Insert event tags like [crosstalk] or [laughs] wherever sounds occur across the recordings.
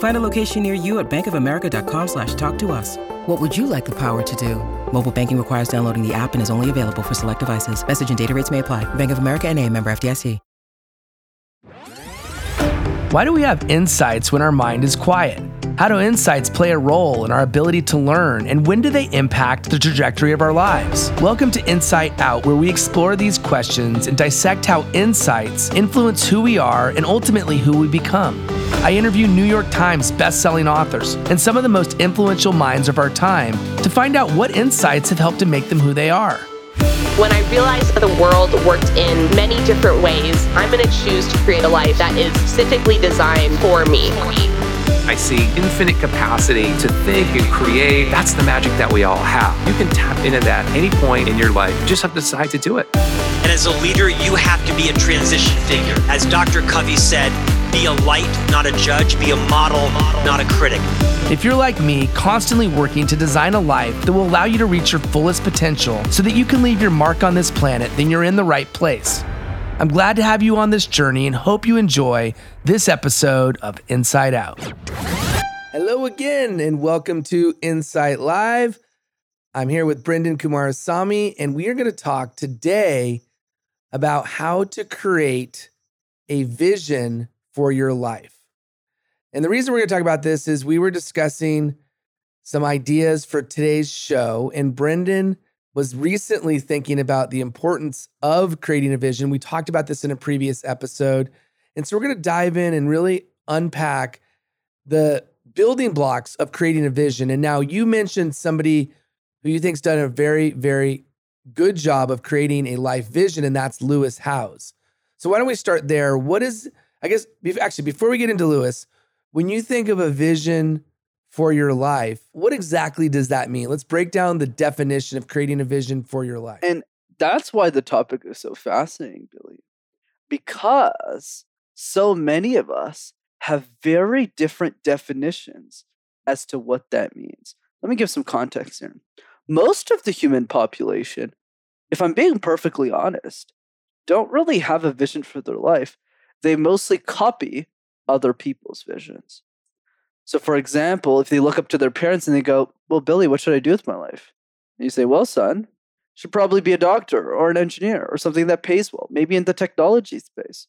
Find a location near you at bankofamerica.com slash talk to us. What would you like the power to do? Mobile banking requires downloading the app and is only available for select devices. Message and data rates may apply. Bank of America and a member FDIC. Why do we have insights when our mind is quiet? How do insights play a role in our ability to learn, and when do they impact the trajectory of our lives? Welcome to Insight Out, where we explore these questions and dissect how insights influence who we are and ultimately who we become. I interview New York Times best-selling authors and some of the most influential minds of our time to find out what insights have helped to make them who they are. When I realized that the world worked in many different ways, I'm going to choose to create a life that is specifically designed for me. I see infinite capacity to think and create. That's the magic that we all have. You can tap into that any point in your life. You just have to decide to do it. And as a leader, you have to be a transition figure. As Dr. Covey said, be a light, not a judge. Be a model, not a critic. If you're like me, constantly working to design a life that will allow you to reach your fullest potential so that you can leave your mark on this planet, then you're in the right place. I'm glad to have you on this journey and hope you enjoy this episode of Insight Out. Hello again, and welcome to Insight Live. I'm here with Brenden Kumarasamy, and we are going to talk today about how to create a vision for your life. And the reason we're going to talk about this is we were discussing some ideas for today's show, and Brenden was recently thinking about the importance of creating a vision. We talked about this in a previous episode. And so we're going to dive in and really unpack the building blocks of creating a vision. And now you mentioned somebody who you think's done a very, very good job of creating a life vision, and that's Lewis Howes. So why don't we start there? What is, I guess, actually, before we get into Lewis, when you think of a vision for your life, what exactly does that mean? Let's break down the definition of creating a vision for your life. And that's why the topic is so fascinating, Billy, because so many of us have very different definitions as to what that means. Let me give some context here. Most of the human population, if I'm being perfectly honest, don't really have a vision for their life. They mostly copy other people's visions. So, for example, if they look up to their parents and they go, Well, Billy, what should I do with my life? And you say, Well, son, should probably be a doctor or an engineer or something that pays well, maybe in the technology space.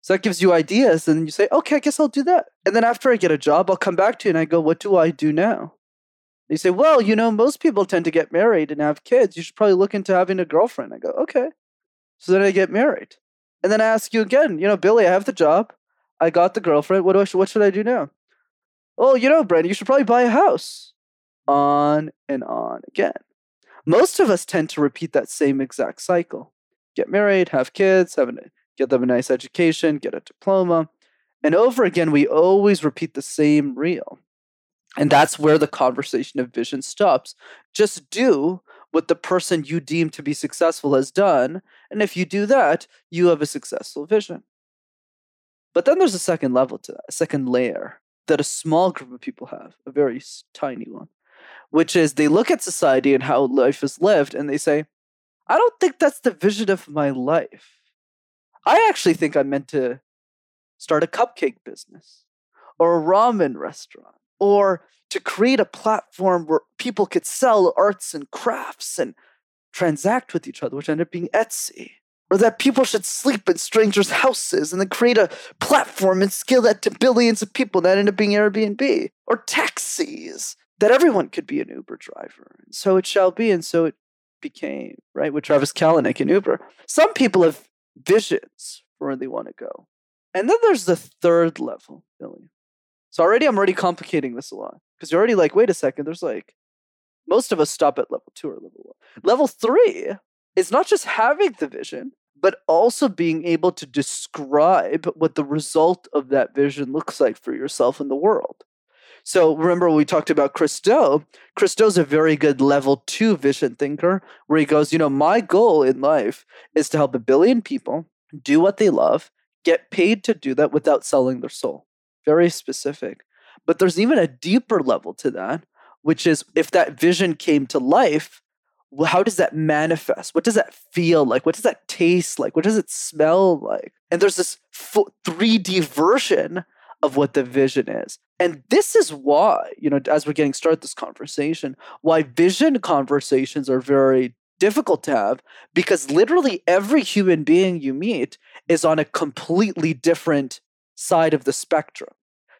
So that gives you ideas, and you say, Okay, I guess I'll do that. And then after I get a job, I'll come back to you and I go, What do I do now? And you say, Well, you know, most people tend to get married and have kids. You should probably look into having a girlfriend. I go, Okay. So then I get married. And then I ask you again, you know, Billy, I have the job. I got the girlfriend. What do I, what should I do now? Oh, you know, Brandon, you should probably buy a house. On and on again. Most of us tend to repeat that same exact cycle. Get married, have kids, have a, get them a nice education, get a diploma. And over again, we always repeat the same reel. And that's where the conversation of vision stops. Just do what the person you deem to be successful has done. And if you do that, you have a successful vision. But then there's a second level to that, a second layer that a small group of people have, a very tiny one, which is they look at society and how life is lived and they say, I don't think that's the vision of my life. I actually think I'm meant to start a cupcake business or a ramen restaurant or to create a platform where people could sell arts and crafts and transact with each other, which ended up being Etsy or that people should sleep in strangers' houses and then create a platform and scale that to billions of people that end up being Airbnb, or taxis, that everyone could be an Uber driver. And so it shall be, and so it became, right? With Travis Kalanick and Uber. Some people have visions for where they want to go. And then there's the third level, Billy. So already I'm already complicating this a lot because you're already like, wait a second, there's like, most of us stop at level two or level one. Level three is not just having the vision, but also being able to describe what the result of that vision looks like for yourself in the world. So remember we talked about Chris Do. Christo's a very good level two vision thinker where he goes, you know, my goal in life is to help a billion people do what they love, get paid to do that without selling their soul. Very specific. But there's even a deeper level to that, which is if that vision came to life, how does that manifest? What does that feel like? What does that taste like? What does it smell like? And there's this 3D version of what the vision is. And this is why, you know, as we're getting started this conversation, why vision conversations are very difficult to have because literally every human being you meet is on a completely different side of the spectrum.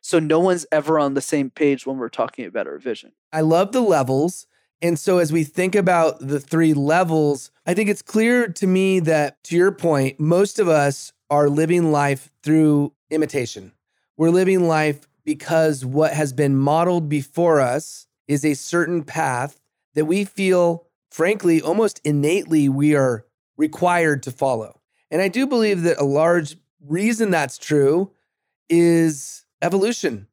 So no one's ever on the same page when we're talking about our vision. I love the levels. And so as we think about the three levels, I think it's clear to me that, to your point, most of us are living life through imitation. We're living life because what has been modeled before us is a certain path that we feel, frankly, almost innately we are required to follow. And I do believe that a large reason that's true is evolution.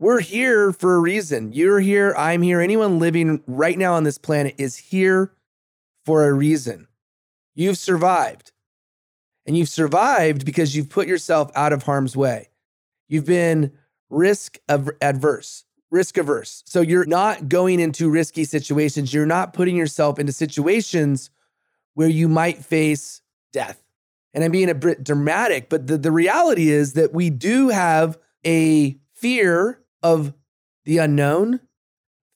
We're here for a reason. You're here, I'm here. Anyone living right now on this planet is here for a reason. You've survived. And you've survived because you've put yourself out of harm's way. You've been risk adverse, risk averse. So you're not going into risky situations. You're not putting yourself into situations where you might face death. And I'm being a bit dramatic, but the, the reality is that we do have a fear of the unknown,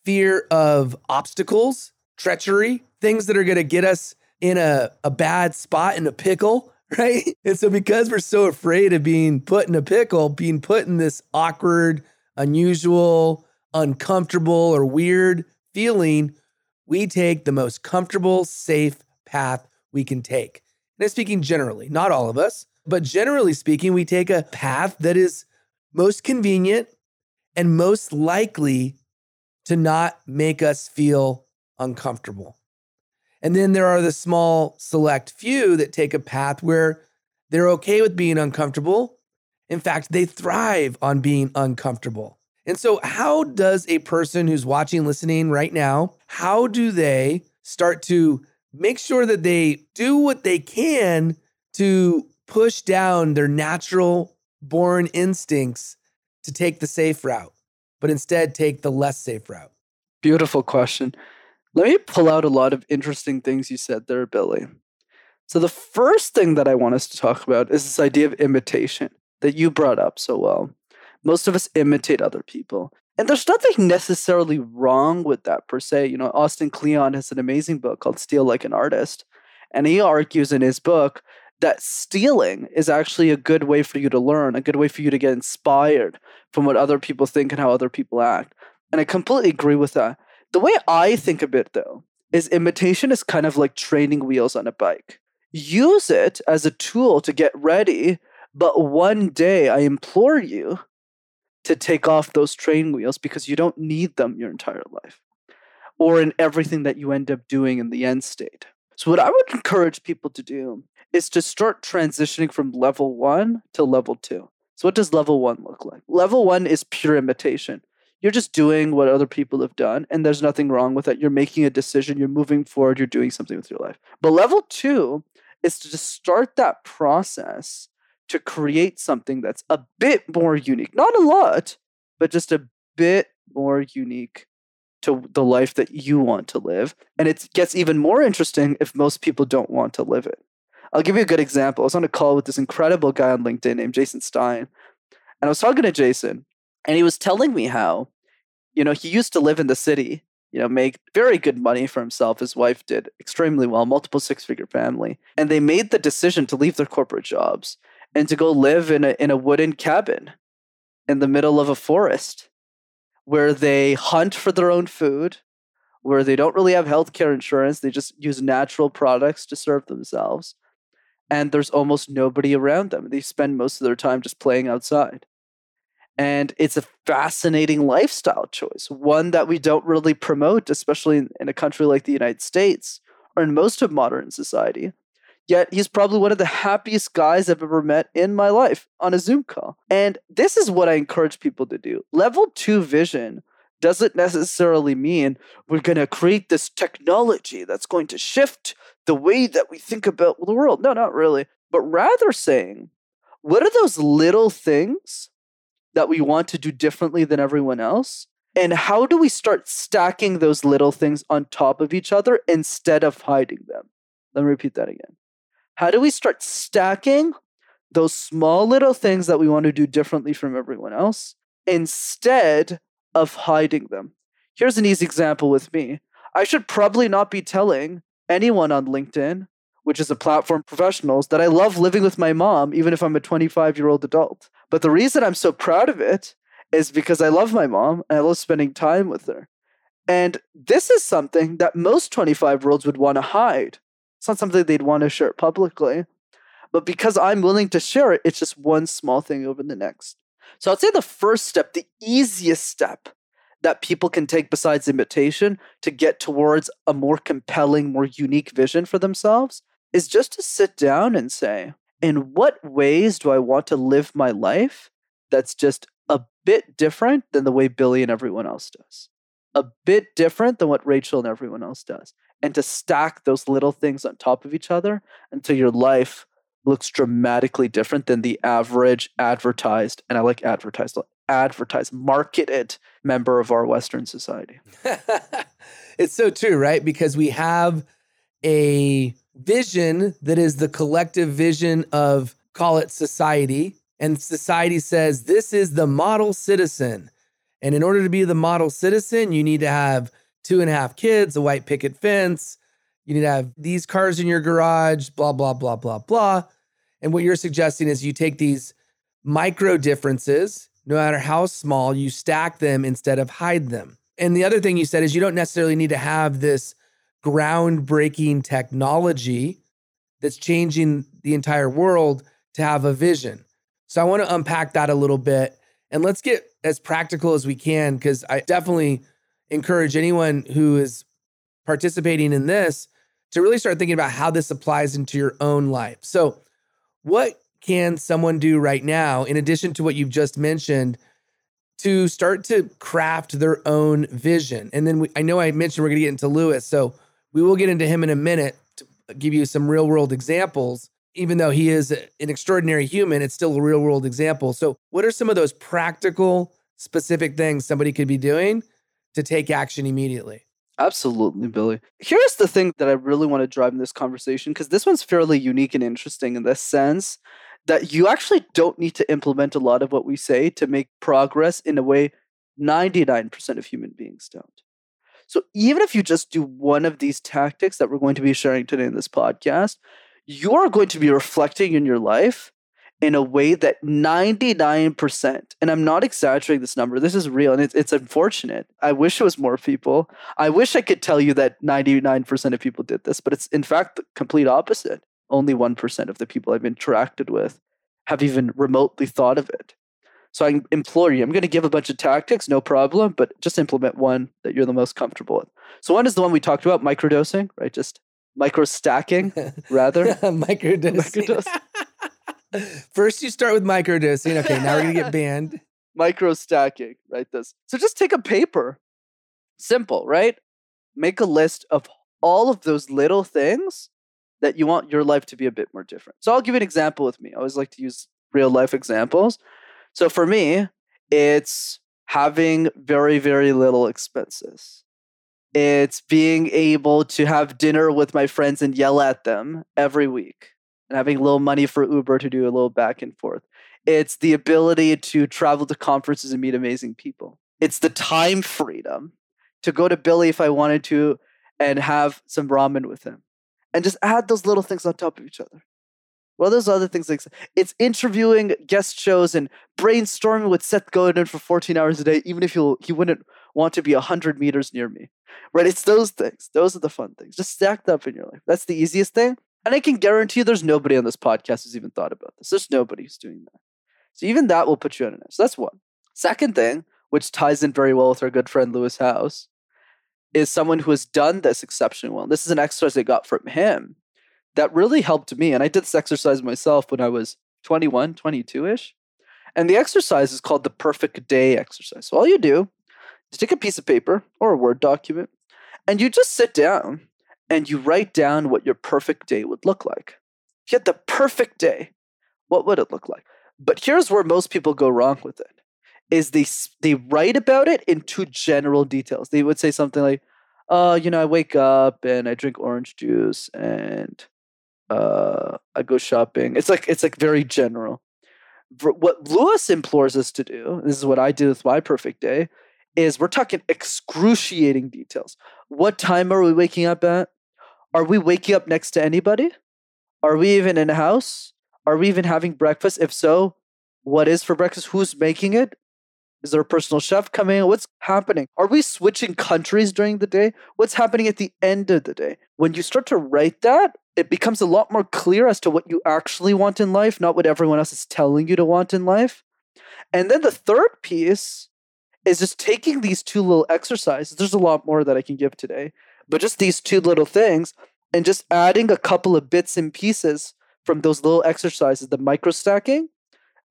fear of obstacles, treachery, things that are going to get us in a, a bad spot, in a pickle. [laughs] right? And so, because we're so afraid of being put in a pickle, being put in this awkward, unusual, uncomfortable, or weird feeling, we take the most comfortable, safe path we can take. And I'm speaking generally, not all of us, but generally speaking, we take a path that is most convenient and most likely to not make us feel uncomfortable. And then there are the small, select few that take a path where they're okay with being uncomfortable. In fact, they thrive on being uncomfortable. And so, how does a person who's watching, listening right now, how do they start to make sure that they do what they can to push down their natural born instincts to take the safe route, but instead take the less safe route? Beautiful question. Let me pull out a lot of interesting things you said there, Billy. So, the first thing that I want us to talk about is this idea of imitation that you brought up so well. Most of us imitate other people. And there's nothing necessarily wrong with that per se. You know, Austin Kleon has an amazing book called Steal Like an Artist. And he argues in his book that stealing is actually a good way for you to learn, a good way for you to get inspired from what other people think and how other people act. And I completely agree with that. The way I think of it, though, is imitation is kind of like training wheels on a bike. Use it as a tool to get ready, but one day I implore you to take off those train wheels because you don't need them your entire life or in everything that you end up doing in the end state. So, what I would encourage people to do is to start transitioning from level one to level two. So, what does level one look like? Level one is pure imitation. You're just doing what other people have done and there's nothing wrong with that. You're making a decision. You're moving forward. You're doing something with your life. But level two is to just start that process to create something that's a bit more unique. Not a lot but just a bit more unique to the life that you want to live. And it gets even more interesting if most people don't want to live it. I'll give you a good example. I was on a call with this incredible guy on linkedin named jason stein. And i was talking to jason and he was telling me how you know, he used to live in the city, you know, make very good money for himself. His wife did extremely well, multiple six figure family. And they made the decision to leave their corporate jobs and to go live in a, in a wooden cabin in the middle of a forest where they hunt for their own food, where they don't really have healthcare insurance. They just use natural products to serve themselves. and there's almost nobody around them. They spend most of their time just playing outside. And it's a fascinating lifestyle choice, one that we don't really promote, especially in, in a country like the United States or in most of modern society. Yet he's probably one of the happiest guys I've ever met in my life on a Zoom call. And this is what I encourage people to do. Level two vision doesn't necessarily mean we're going to create this technology that's going to shift the way that we think about the world. No, not really. But rather saying, what are those little things that we want to do differently than everyone else? And how do we start stacking those little things on top of each other instead of hiding them? Let me repeat that again. How do we start stacking those small little things that we want to do differently from everyone else instead of hiding them? Here's an easy example with me. I should probably not be telling anyone on LinkedIn, which is a platform professionals, that I love living with my mom, even if I'm a 25 year old adult. But the reason I'm so proud of it is because I love my mom and I love spending time with her. And this is something that most 25 year olds would want to hide. It's not something they'd want to share publicly. But because I'm willing to share it, it's just one small thing over the next. So I'd say the first step, the easiest step that people can take besides imitation to get towards a more compelling, more unique vision for themselves is just to sit down and say, in what ways do I want to live my life that's just a bit different than the way Billy and everyone else does? A bit different than what Rachel and everyone else does and to stack those little things on top of each other until your life looks dramatically different than the average advertised, and I like advertised, advertised, marketed member of our Western society. [laughs] it's so true, right? Because we have a vision that is the collective vision of, call it society. And society says this is the model citizen. And in order to be the model citizen, you need to have two and a half kids, a white picket fence. You need to have these cars in your garage, blah, blah, blah, blah, blah. And what you're suggesting is you take these micro differences, no matter how small, you stack them instead of hide them. And the other thing you said is you don't necessarily need to have this groundbreaking technology that's changing the entire world to have a vision. So I want to unpack that a little bit and let's get as practical as we can because I definitely encourage anyone who is participating in this to really start thinking about how this applies into your own life. So, what can someone do right now, in addition to what you've just mentioned, to start to craft their own vision? And then we, I know I mentioned we're going to get into Lewis, so we will get into him in a minute to give you some real world examples. Even though he is an extraordinary human, it's still a real world example. So, what are some of those practical, specific things somebody could be doing to take action immediately. Absolutely, Billy. Here's the thing that I really want to drive in this conversation because this one's fairly unique and interesting in the sense that you actually don't need to implement a lot of what we say to make progress in a way 99% of human beings don't. So even if you just do one of these tactics that we're going to be sharing today in this podcast, you're going to be reflecting in your life in a way that 99%, and I'm not exaggerating this number, this is real and it's, it's unfortunate. I wish it was more people. I wish I could tell you that 99% of people did this, but it's in fact the complete opposite. Only 1% of the people I've interacted with have even remotely thought of it. So I implore you, I'm going to give a bunch of tactics, no problem, but just implement one that you're the most comfortable with. So one is the one we talked about, microdosing, right? Just micro stacking, [laughs] rather. [laughs] microdosing. microdosing. [laughs] First, you start with microdosing. Okay, now we're gonna get banned. [laughs] Micro stacking, right? This. So just take a paper. Simple, right? Make a list of all of those little things that you want your life to be a bit more different. So I'll give you an example with me. I always like to use real life examples. So for me, it's having very, very little expenses. It's being able to have dinner with my friends and yell at them every week and having a little money for Uber to do a little back and forth. It's the ability to travel to conferences and meet amazing people. It's the time freedom to go to Billy if I wanted to and have some ramen with him. And just add those little things on top of each other. Well, there's other things like it's interviewing guest shows and brainstorming with Seth Godin for 14 hours a day, even if he he wouldn't want to be 100 meters near me. Right? It's those things. Those are the fun things. Just stacked up in your life. That's the easiest thing. And I can guarantee you there's nobody on this podcast who's even thought about this. There's nobody who's doing that. So even that will put you on an edge. So that's one. Second thing, which ties in very well with our good friend Lewis Howes, is someone who has done this exceptionally well. This is an exercise I got from him that really helped me. And I did this exercise myself when I was 21, 22 ish. And the exercise is called the perfect day exercise. So all you do is take a piece of paper or a Word document and you just sit down and you write down what your perfect day would look like. If you had the perfect day, what would it look like? But here's where most people go wrong with it is they they write about it in too general details. They would say something like, "Uh, you know, I wake up and I drink orange juice and uh, I go shopping." It's like it's like very general. What Lewis implores us to do, this is what I did with my perfect day, is we're talking excruciating details. What time are we waking up at? Are we waking up next to anybody? Are we even in a house? Are we even having breakfast? If so, what is for breakfast? Who's making it? Is there a personal chef coming? What's happening? Are we switching countries during the day? What's happening at the end of the day? When you start to write that, it becomes a lot more clear as to what you actually want in life, not what everyone else is telling you to want in life. And then the third piece is just taking these two little exercises. There's a lot more that I can give today, but just these two little things and just adding a couple of bits and pieces from those little exercises, the micro stacking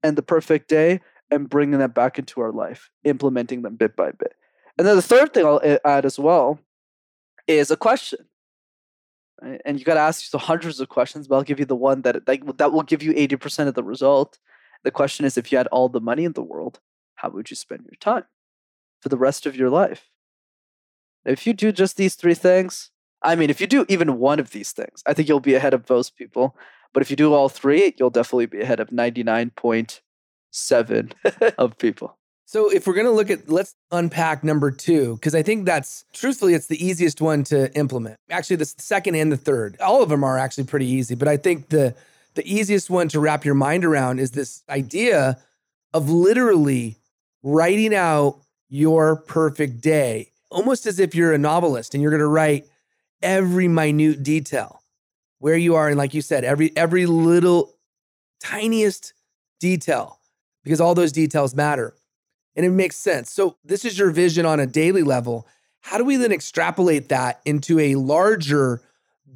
and the perfect day, and bringing that back into our life, implementing them bit by bit. And then the third thing I'll add as well is a question. Right? And you got to ask yourself hundreds of questions, but I'll give you the one that, that that will give you 80% of the result. The question is if you had all the money in the world, how would you spend your time? for the rest of your life. If you do just these three things, I mean, if you do even one of these things, I think you'll be ahead of most people. But if you do all three, you'll definitely be ahead of 99.7 [laughs] of people. So if we're going to look at, let's unpack number two, because I think that's truthfully, it's the easiest one to implement. Actually, the second and the third, all of them are actually pretty easy. But I think the the easiest one to wrap your mind around is this idea of literally writing out your perfect day, almost as if you're a novelist and you're going to write every minute detail where you are and like you said every every little tiniest detail because all those details matter and it makes sense. So this is your vision on a daily level. How do we then extrapolate that into a larger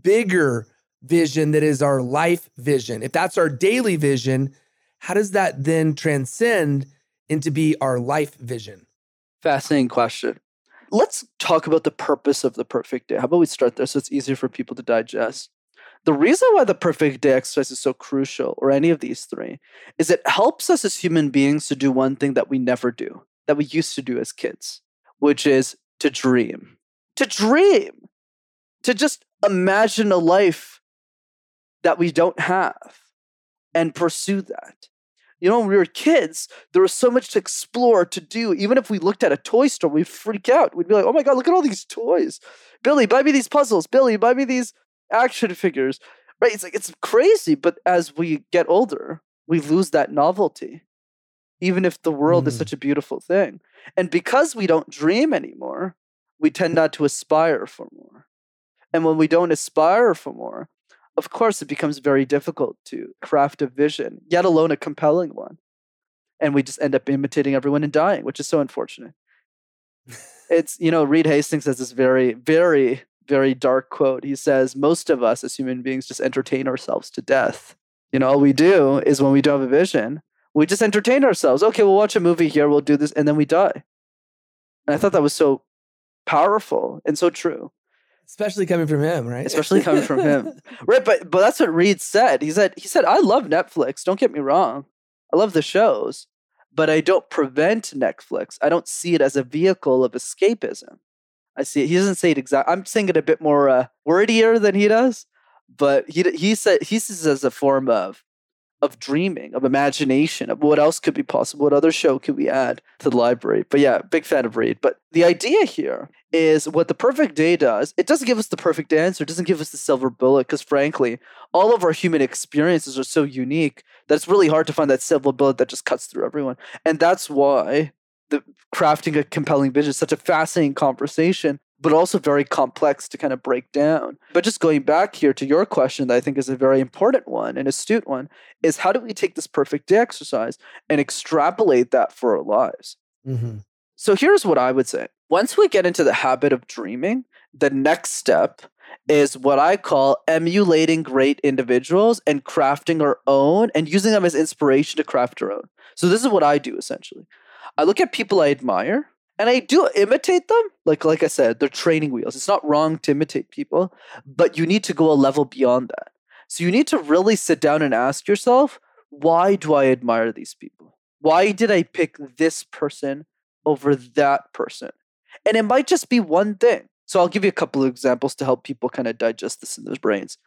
bigger vision that is our life vision? If that's our daily vision how does that then transcend into be our life vision? Fascinating question. Let's talk about the purpose of the perfect day. How about we start there so it's easier for people to digest? The reason why the perfect day exercise is so crucial, or any of these three, is it helps us as human beings to do one thing that we never do, that we used to do as kids, which is to dream. To dream. To just imagine a life that we don't have and pursue that. You know, when we were kids, there was so much to explore, to do. Even if we looked at a toy store, we'd freak out. We'd be like, oh my God, look at all these toys. Billy, buy me these puzzles. Billy, buy me these action figures. Right? It's like, it's crazy. But as we get older, we lose that novelty, even if the world mm. is such a beautiful thing. And because we don't dream anymore, we tend not to aspire for more. And when we don't aspire for more, of course, it becomes very difficult to craft a vision, yet alone a compelling one. And we just end up imitating everyone and dying, which is so unfortunate. it's, you know, Reed Hastings has this very, very, very dark quote. He says, Most of us as human beings just entertain ourselves to death. You know, all we do is when we don't have a vision, we just entertain ourselves. Okay, we'll watch a movie here, we'll do this, and then we die. And I thought that was so powerful and so true. Especially coming from him, right? Especially coming from him. [laughs] Right, but but that's what Reed said. He said he said I love Netflix, don't get me wrong. I love the shows, but I don't prevent Netflix. I don't see it as a vehicle of escapism. I see it. He doesn't say it exactly. I'm saying it a bit more uh, wordier than he does, but he he said he says as a form of of dreaming, of imagination, of what else could be possible, what other show could we add to the library. But yeah, big fan of Reed. But the idea here is what the perfect day does. It doesn't give us the perfect answer. It doesn't give us the silver bullet because, frankly, all of our human experiences are so unique that it's really hard to find that silver bullet that just cuts through everyone. And that's why the crafting a compelling vision is such a fascinating conversation but also very complex to kind of break down. But just going back here to your question that I think is a very important one, an astute one, is how do we take this perfect day exercise and extrapolate that for our lives? Mm-hmm. So here's what I would say. Once we get into the habit of dreaming, the next step is what I call emulating great individuals and crafting our own and using them as inspiration to craft our own. So this is what I do essentially. I look at people I admire and I do imitate them. Like like I said, they're training wheels. It's not wrong to imitate people, but you need to go a level beyond that. So you need to really sit down and ask yourself, why do I admire these people? Why did I pick this person over that person? And it might just be one thing. So I'll give you a couple of examples to help people kind of digest this in their brains.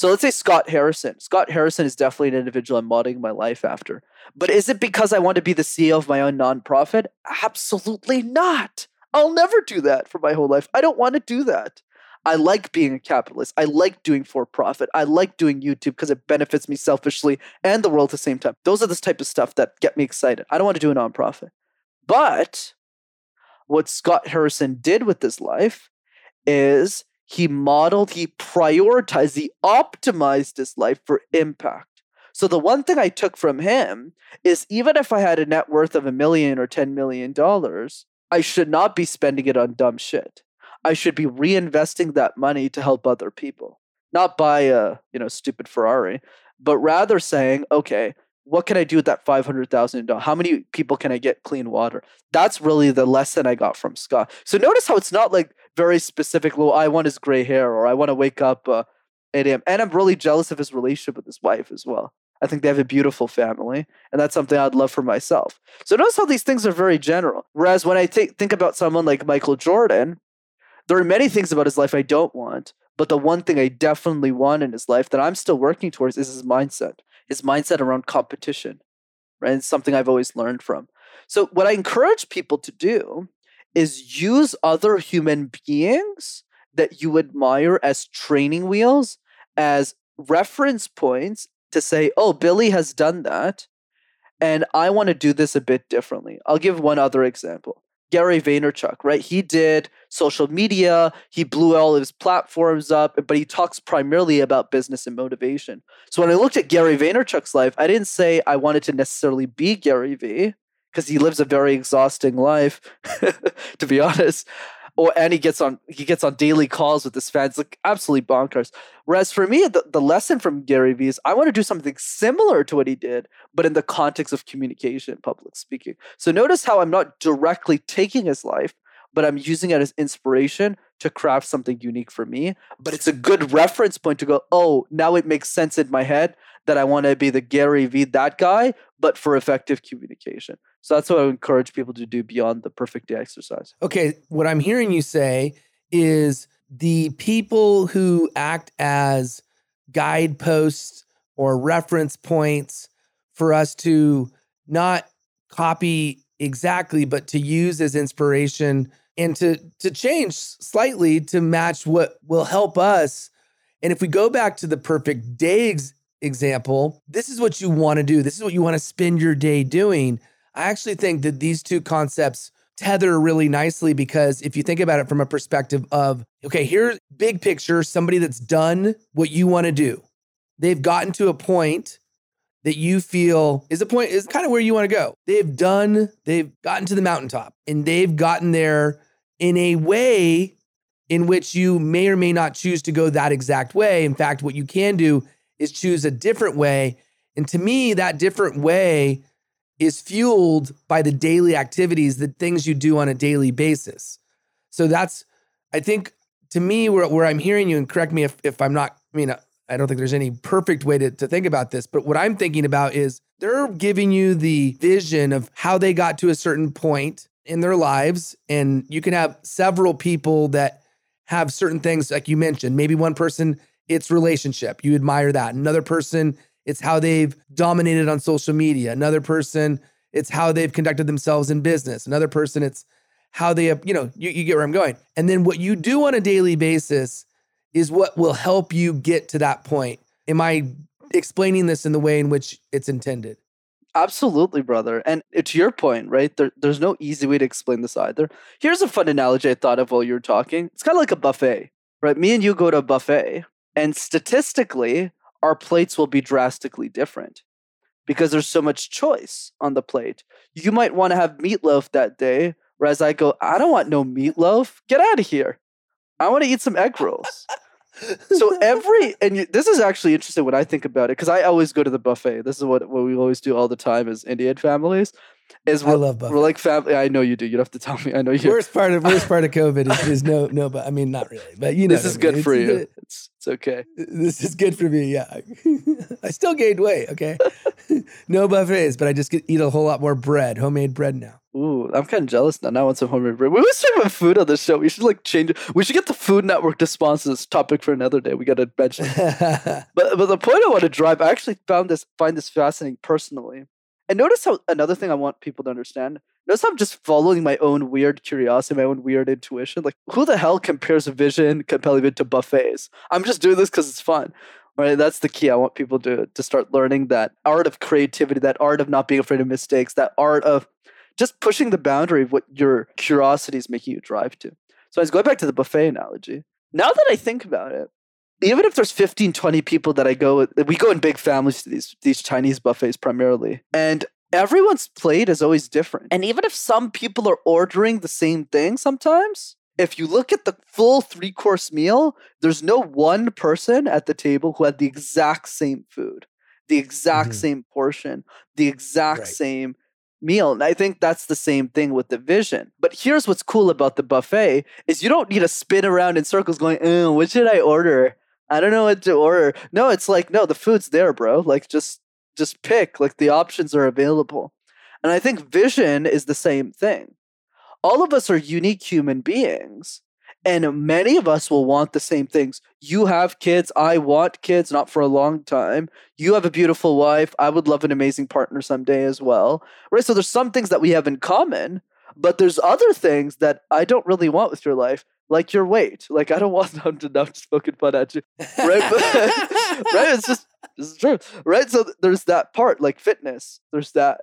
So let's say Scott Harrison. Scott Harrison is definitely an individual I'm modeling my life after. But is it because I want to be the CEO of my own nonprofit? Absolutely not. I'll never do that for my whole life. I don't want to do that. I like being a capitalist. I like doing for profit. I like doing YouTube because it benefits me selfishly and the world at the same time. Those are the type of stuff that get me excited. I don't want to do a nonprofit. But what Scott Harrison did with his life is he modeled, he prioritized, he optimized his life for impact. So the one thing I took from him is even if I had a net worth of a million or 10 million dollars, I should not be spending it on dumb shit. I should be reinvesting that money to help other people. Not buy a, you know, stupid Ferrari, but rather saying, okay, what can I do with that five hundred thousand dollars? How many people can I get clean water? That's really the lesson I got from Scott. So notice how it's not like very specific. Well, I want his gray hair, or I want to wake up uh, 8 a.m. And I'm really jealous of his relationship with his wife as well. I think they have a beautiful family, and that's something I'd love for myself. So notice how these things are very general. Whereas when I th- think about someone like Michael Jordan, there are many things about his life I don't want, but the one thing I definitely want in his life that I'm still working towards is his mindset his mindset around competition, right? It's something I've always learned from. So, what I encourage people to do is use other human beings that you admire as training wheels, as reference points to say, oh, Billy has done that. And I want to do this a bit differently. I'll give one other example. Gary Vaynerchuk, right? He did social media, he blew all his platforms up, but he talks primarily about business and motivation. So when I looked at Gary Vaynerchuk's life, I didn't say I wanted to necessarily be Gary Vee because he lives a very exhausting life, [laughs] to be honest or and he gets on he gets on daily calls with his fans. Like absolutely bonkers. Whereas for me the, the lesson from gary vee is i want to do something similar to what he did but in the context of communication public speaking. So notice how i'm not directly taking his life but i'm using it as inspiration to craft something unique for me. But it's a good reference point to go oh now it makes sense in my head that i want to be the gary vee that guy but for effective communication so that's what I encourage people to do beyond the perfect day exercise. Okay, what I'm hearing you say is the people who act as guideposts or reference points for us to not copy exactly, but to use as inspiration and to to change slightly to match what will help us. And if we go back to the perfect day ex- example, this is what you want to do. This is what you want to spend your day doing. I actually think that these two concepts tether really nicely because if you think about it from a perspective of, okay, here's big picture, somebody that's done what you want to do. They've gotten to a point that you feel is a point is kind of where you want to go. They've done, they've gotten to the mountaintop and they've gotten there in a way in which you may or may not choose to go that exact way. In fact, what you can do is choose a different way. And to me, that different way is fueled by the daily activities, the things you do on a daily basis. So that's, I think, to me, where, where I'm hearing you, and correct me if, if I'm not, I mean, I don't think there's any perfect way to, to think about this, but what I'm thinking about is they're giving you the vision of how they got to a certain point in their lives. And you can have several people that have certain things, like you mentioned. Maybe one person, it's relationship, you admire that. Another person, it's how they've dominated on social media. Another person, it's how they've conducted themselves in business. Another person, it's how they, you know, you, you get where I'm going. And then what you do on a daily basis is what will help you get to that point. Am I explaining this in the way in which it's intended? Absolutely, brother. And to your point, right? There, there's no easy way to explain this either. Here's a fun analogy I thought of while you were talking. It's kind of like a buffet, right? Me and you go to a buffet, and statistically, our plates will be drastically different because there's so much choice on the plate. You might want to have meatloaf that day, whereas I go, I don't want no meatloaf. Get out of here. I want to eat some egg rolls. so every [laughs] and you, this is actually interesting when I think about it because I always go to the buffet. This is what what we always do all the time as Indian families. Is I love buffet. We're like family. I know you do. You don't have to tell me. I know you. Worst part of worst part of [laughs] COVID is, is no no, but I mean not really. But you know, this is I mean. good for It's- you. It's it's okay. This is good for me. Yeah, [laughs] I still gained weight. Okay, [laughs] no buffets, but I just get, eat a whole lot more bread, homemade bread now. Ooh, I'm kind of jealous now. Now I want some homemade bread. We always talk about food on this show. We should like change it. We should get the Food Network to sponsor this topic for another day. We got to mention. But but the point I want to drive, I actually found this find this fascinating personally. And notice how another thing I want people to understand. Notice I'm just following my own weird curiosity, my own weird intuition. Like, who the hell compares vision, compelling vision to buffets? I'm just doing this because it's fun. Right? That's the key. I want people to to start learning that art of creativity, that art of not being afraid of mistakes, that art of just pushing the boundary of what your curiosity is making you drive to. So I was going back to the buffet analogy. Now that I think about it, even if there's 15, 20 people that I go with, we go in big families to these, these Chinese buffets primarily. And everyone's plate is always different. And even if some people are ordering the same thing sometimes, if you look at the full three course meal, there's no one person at the table who had the exact same food, the exact Mhm. same portion, the exact Right. same meal. And I think that's the same thing with the vision. But here's what's cool about the buffet is you don't need to spin around in circles going, oh, what should I order? I don't know what to order. No, it's like, no, the food's there, bro. Like just just pick. Like the options are available. And I think vision is the same thing. All of us are unique human beings. And many of us will want the same things. You have kids. I want kids, not for a long time. You have a beautiful wife. I would love an amazing partner someday as well. Right? So there's some things that we have in common, but there's other things that I don't really want with your life, like your weight. Like I don't want [laughs] them to not just poking fun at you. Right? But- [laughs] right? It's just is true. Right? So there's that part, like fitness. There's that.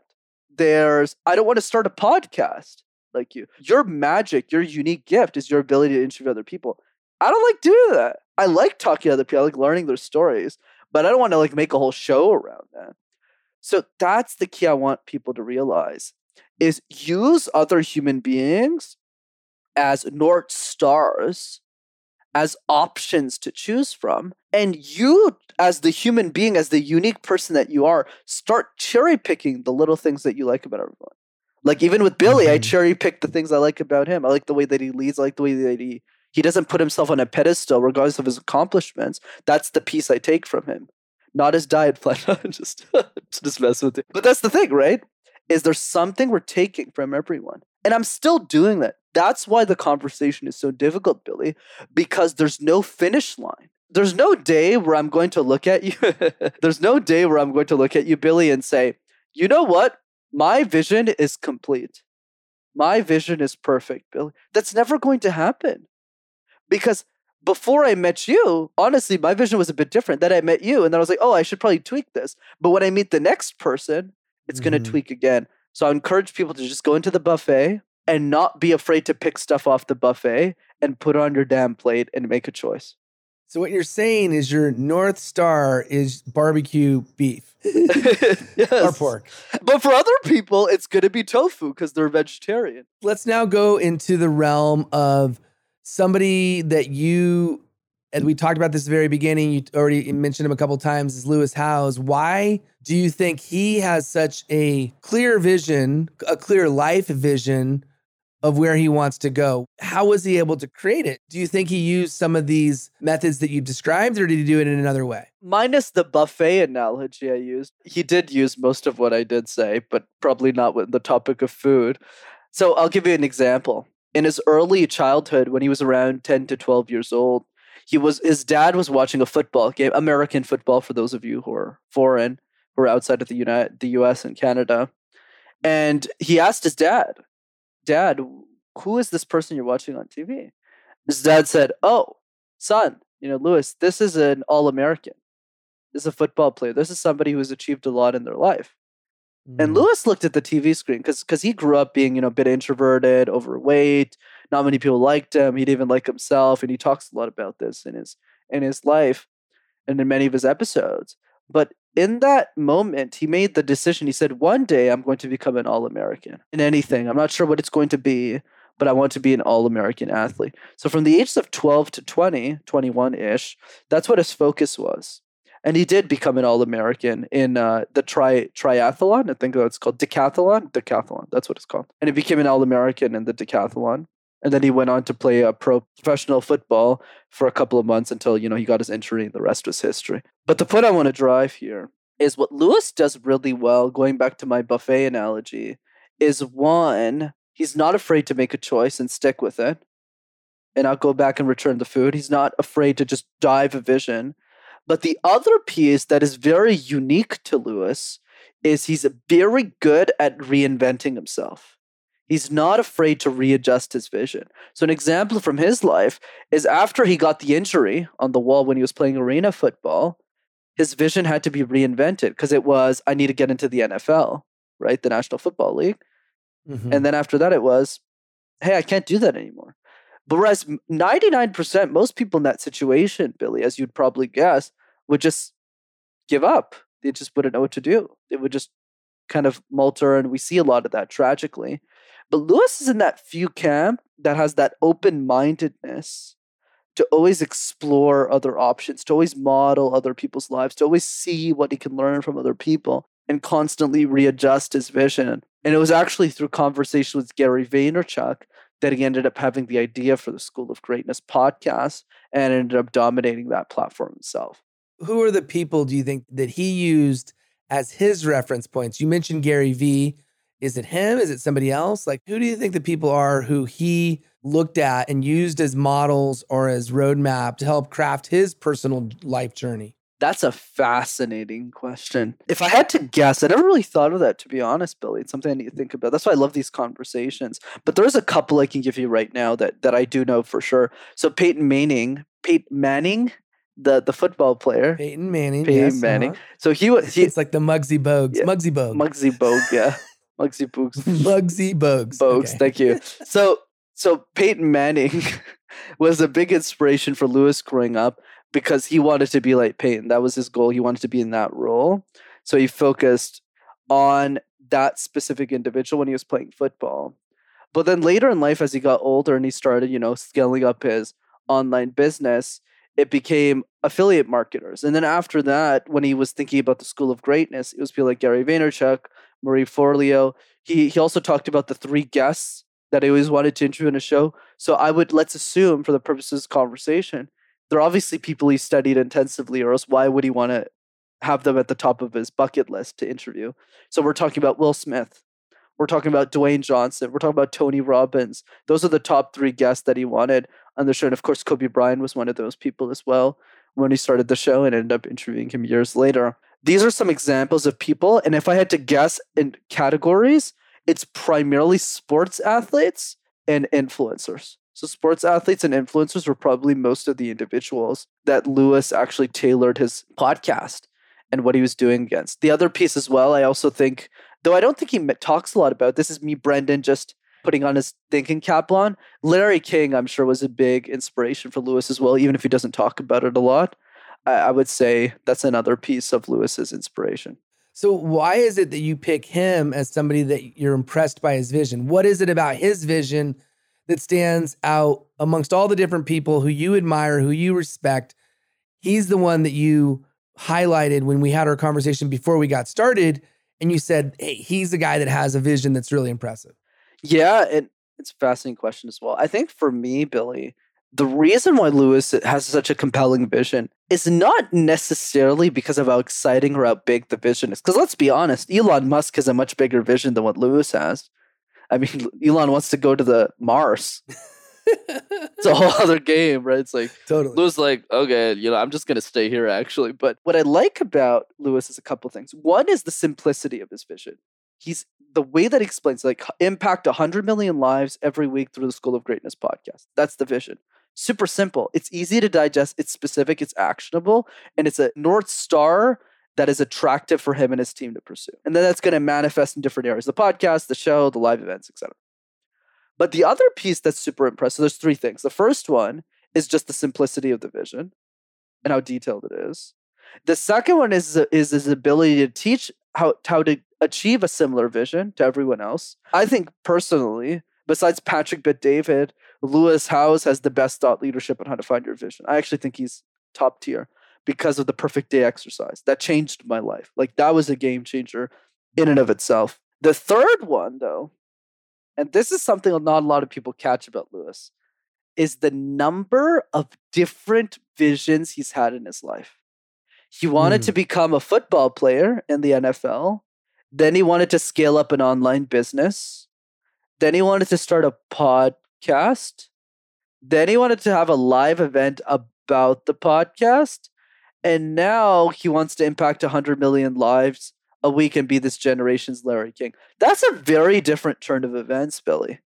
There's I don't want to start a podcast like you. Your magic, your unique gift is your ability to interview other people. I don't like doing that. I like talking to other people. I like learning their stories, but I don't want to like make a whole show around that. So that's the key I want people to realize is use other human beings as north stars as options to choose from and you as the human being as the unique person that you are start cherry picking the little things that you like about everyone. Like even with billy i Mhm. cherry pick the things i like about him. I like the way that he leads i like the way that he he doesn't put himself on a pedestal regardless of his accomplishments. That's the piece i take from him. Not his diet plan [laughs] just just mess with it. But that's the thing right? Is there something we're taking from everyone. And i'm still doing that that's why the conversation is so difficult billy because there's no finish line there's no day where i'm going to look at you [laughs] there's no day where i'm going to look at you billy and say you know what my vision is complete my vision is perfect billy that's never going to happen because before I met you, honestly, my vision was a bit different. Then I met you, and then I was like, oh, I should probably tweak this. But when I meet the next person, it's going Mhm. to tweak again. So I encourage people to just go into the buffet and not be afraid to pick stuff off the buffet and put on your damn plate and make a choice. So what you're saying is your north star is barbecue beef [laughs] yes. or pork. But for other people, it's going to be tofu because they're vegetarian. Let's now go into the realm of somebody that you and we talked about this at the very beginning. You already mentioned him a couple times. Is Lewis Howes? Why do you think he has such a clear vision, a clear life vision of where he wants to go? How was he able to create it? Do you think he used some of these methods that you've described, or did he do it in another way? Minus the buffet analogy I used, he did use most of what I did say, but probably not with the topic of food. So I'll give you an example. In his early childhood, when he was around 10 to 12 years old, he was his dad was watching a football game, American football for those of you who are foreign, who are outside of the United the US and Canada. And he asked his dad, Dad, who is this person you're watching on TV? His dad said, Oh, son, you know, Lewis, this is an all American. This is a football player. This is somebody who's achieved a lot in their life. And Mm. Lewis looked at the TV screen because because he grew up being you know a bit introverted, overweight. Not many people liked him. He didn't even like himself, and he talks a lot about this in his in his life and in many of his episodes. But in that moment, he made the decision. He said, "One day I'm going to become an All American in anything. I'm not sure what it's going to be, but I want to be an All American athlete." So from the ages of 12 to 20, 21 ish, that's what his focus was and he did become an all-american in uh, the tri triathlon i think it's called decathlon decathlon that's what it's called and he became an all-american in the decathlon and then he went on to play a pro professional football for a couple of months until you know he got his injury and the rest was history. But the point i want to drive here is what lewis does really well going back to my buffet analogy is one he's not afraid to make a choice and stick with it and not go back and return the food. He's not afraid to just dive a vision. But the other piece that is very unique to Lewis is he's very good at reinventing himself. He's not afraid to readjust his vision. So, an example from his life is after he got the injury on the wall when he was playing arena football, his vision had to be reinvented because it was, I need to get into the NFL, right? The National Football League. Mhm. And then after that, it was, hey, I can't do that anymore. But whereas 99%, most people in that situation, Billy, as you'd probably guess, would just give up. They just wouldn't know what to do. They would just kind of malter. And we see a lot of that tragically. But Lewis is in that few camp that has that open mindedness to always explore other options, to always model other people's lives, to always see what he can learn from other people and constantly readjust his vision. And it was actually through conversation with Gary Vaynerchuk that he ended up having the idea for the School of Greatness podcast and ended up dominating that platform himself. Who are the people do you think that he used as his reference points? You mentioned Gary Vee. Is it him? Is it somebody else? Like, who do you think the people are who he looked at and used as models or as roadmap to help craft his personal life journey? That's a fascinating question. If I had to guess, I never really thought of that, to be honest, Billy. It's something I need to think about. That's why I love these conversations. But there's a couple I can give you right now that, that I do know for sure. So Peyton Manning, Peyton Manning, the, the football player, Peyton Manning. Peyton yes, Manning. uh-huh. So he was he, it's like the Muggsy Bogues. Yeah. Muggsy Bogue. Muggsy Bogue, yeah, [laughs] Muggsy Boogs. [laughs] Muggsy Bogues. Bogues. Okay. Thank you. [laughs] So so Peyton Manning [laughs] was a big inspiration for Lewis growing up because he wanted to be like Peyton. That was his goal. He wanted to be in that role. So he focused on that specific individual when he was playing football. But then later in life, as he got older and he started, you know, scaling up his online business, it became affiliate marketers. And then after that, when he was thinking about the School of Greatness, it was people like Gary Vaynerchuk, Marie Forleo. He he also talked about the three guests that he always wanted to interview in a show. So I would let's assume for the purposes of conversation, they're obviously people he studied intensively, or else why would he want to have them at the top of his bucket list to interview? So we're talking about Will Smith. We're talking about Dwayne Johnson. We're talking about Tony Robbins. Those are the top three guests that he wanted on the show. And of course, Kobe Bryant was one of those people as well when he started the show and ended up interviewing him years later. These are some examples of people. And if I had to guess in categories, it's primarily sports athletes and influencers. So, sports athletes and influencers were probably most of the individuals that Lewis actually tailored his podcast and what he was doing against. The other piece as well, I also think, though I don't think he talks a lot about this, is me, Brenden, just putting on his thinking cap on. Larry King, I'm sure, was a big inspiration for Lewis as well, even if he doesn't talk about it a lot. I, I would say that's another piece of Lewis's inspiration. So why is it that you pick him as somebody that you're impressed by his vision? What is it about his vision that stands out amongst all the different people who you admire, who you respect? He's the one that you highlighted when we had our conversation before we got started and you said, "Hey, he's the guy that has a vision that's really impressive." Yeah, and it's a fascinating question as well. I think for me, Billy, the reason why Lewis has such a compelling vision is not necessarily because of how exciting or how big the vision is. Because let's be honest, Elon Musk has a much bigger vision than what Lewis has. I mean, [laughs] Elon wants to go to the Mars. It's a whole [laughs] other game, right? It's like Totally. Lewis, like, okay, you know, I'm just gonna stay here actually. But what I like about Lewis is a couple things. One is the simplicity of his vision. He's the way that he explains, like, impact 100 million lives every week through the School of Greatness podcast. That's the vision. Super simple. It's easy to digest. It's specific. It's actionable, and it's a north star that is attractive for him and his team to pursue. And then that's going to manifest in different areas the podcast, the show, the live events, etc. But the other piece that's super impressive, there's three things. The first one is just the simplicity of the vision and how detailed it is. The second one is is his ability to teach how how to achieve a similar vision to everyone else. I think personally, besides Patrick Bet-David, Lewis Howes has the best thought leadership on how to find your vision. I actually think he's top tier because of the perfect day exercise. That changed my life. Like that was a game changer in and of itself. The third one, though, and this is something not a lot of people catch about Lewis, is the number of different visions he's had in his life. He wanted mm. to become a football player in the NFL. Then he wanted to scale up an online business. Then he wanted to start a podcast. Then he wanted to have a live event about the podcast. And now he wants to impact 100 million lives a week and be this generation's Larry King. That's a very different turn of events, Billy.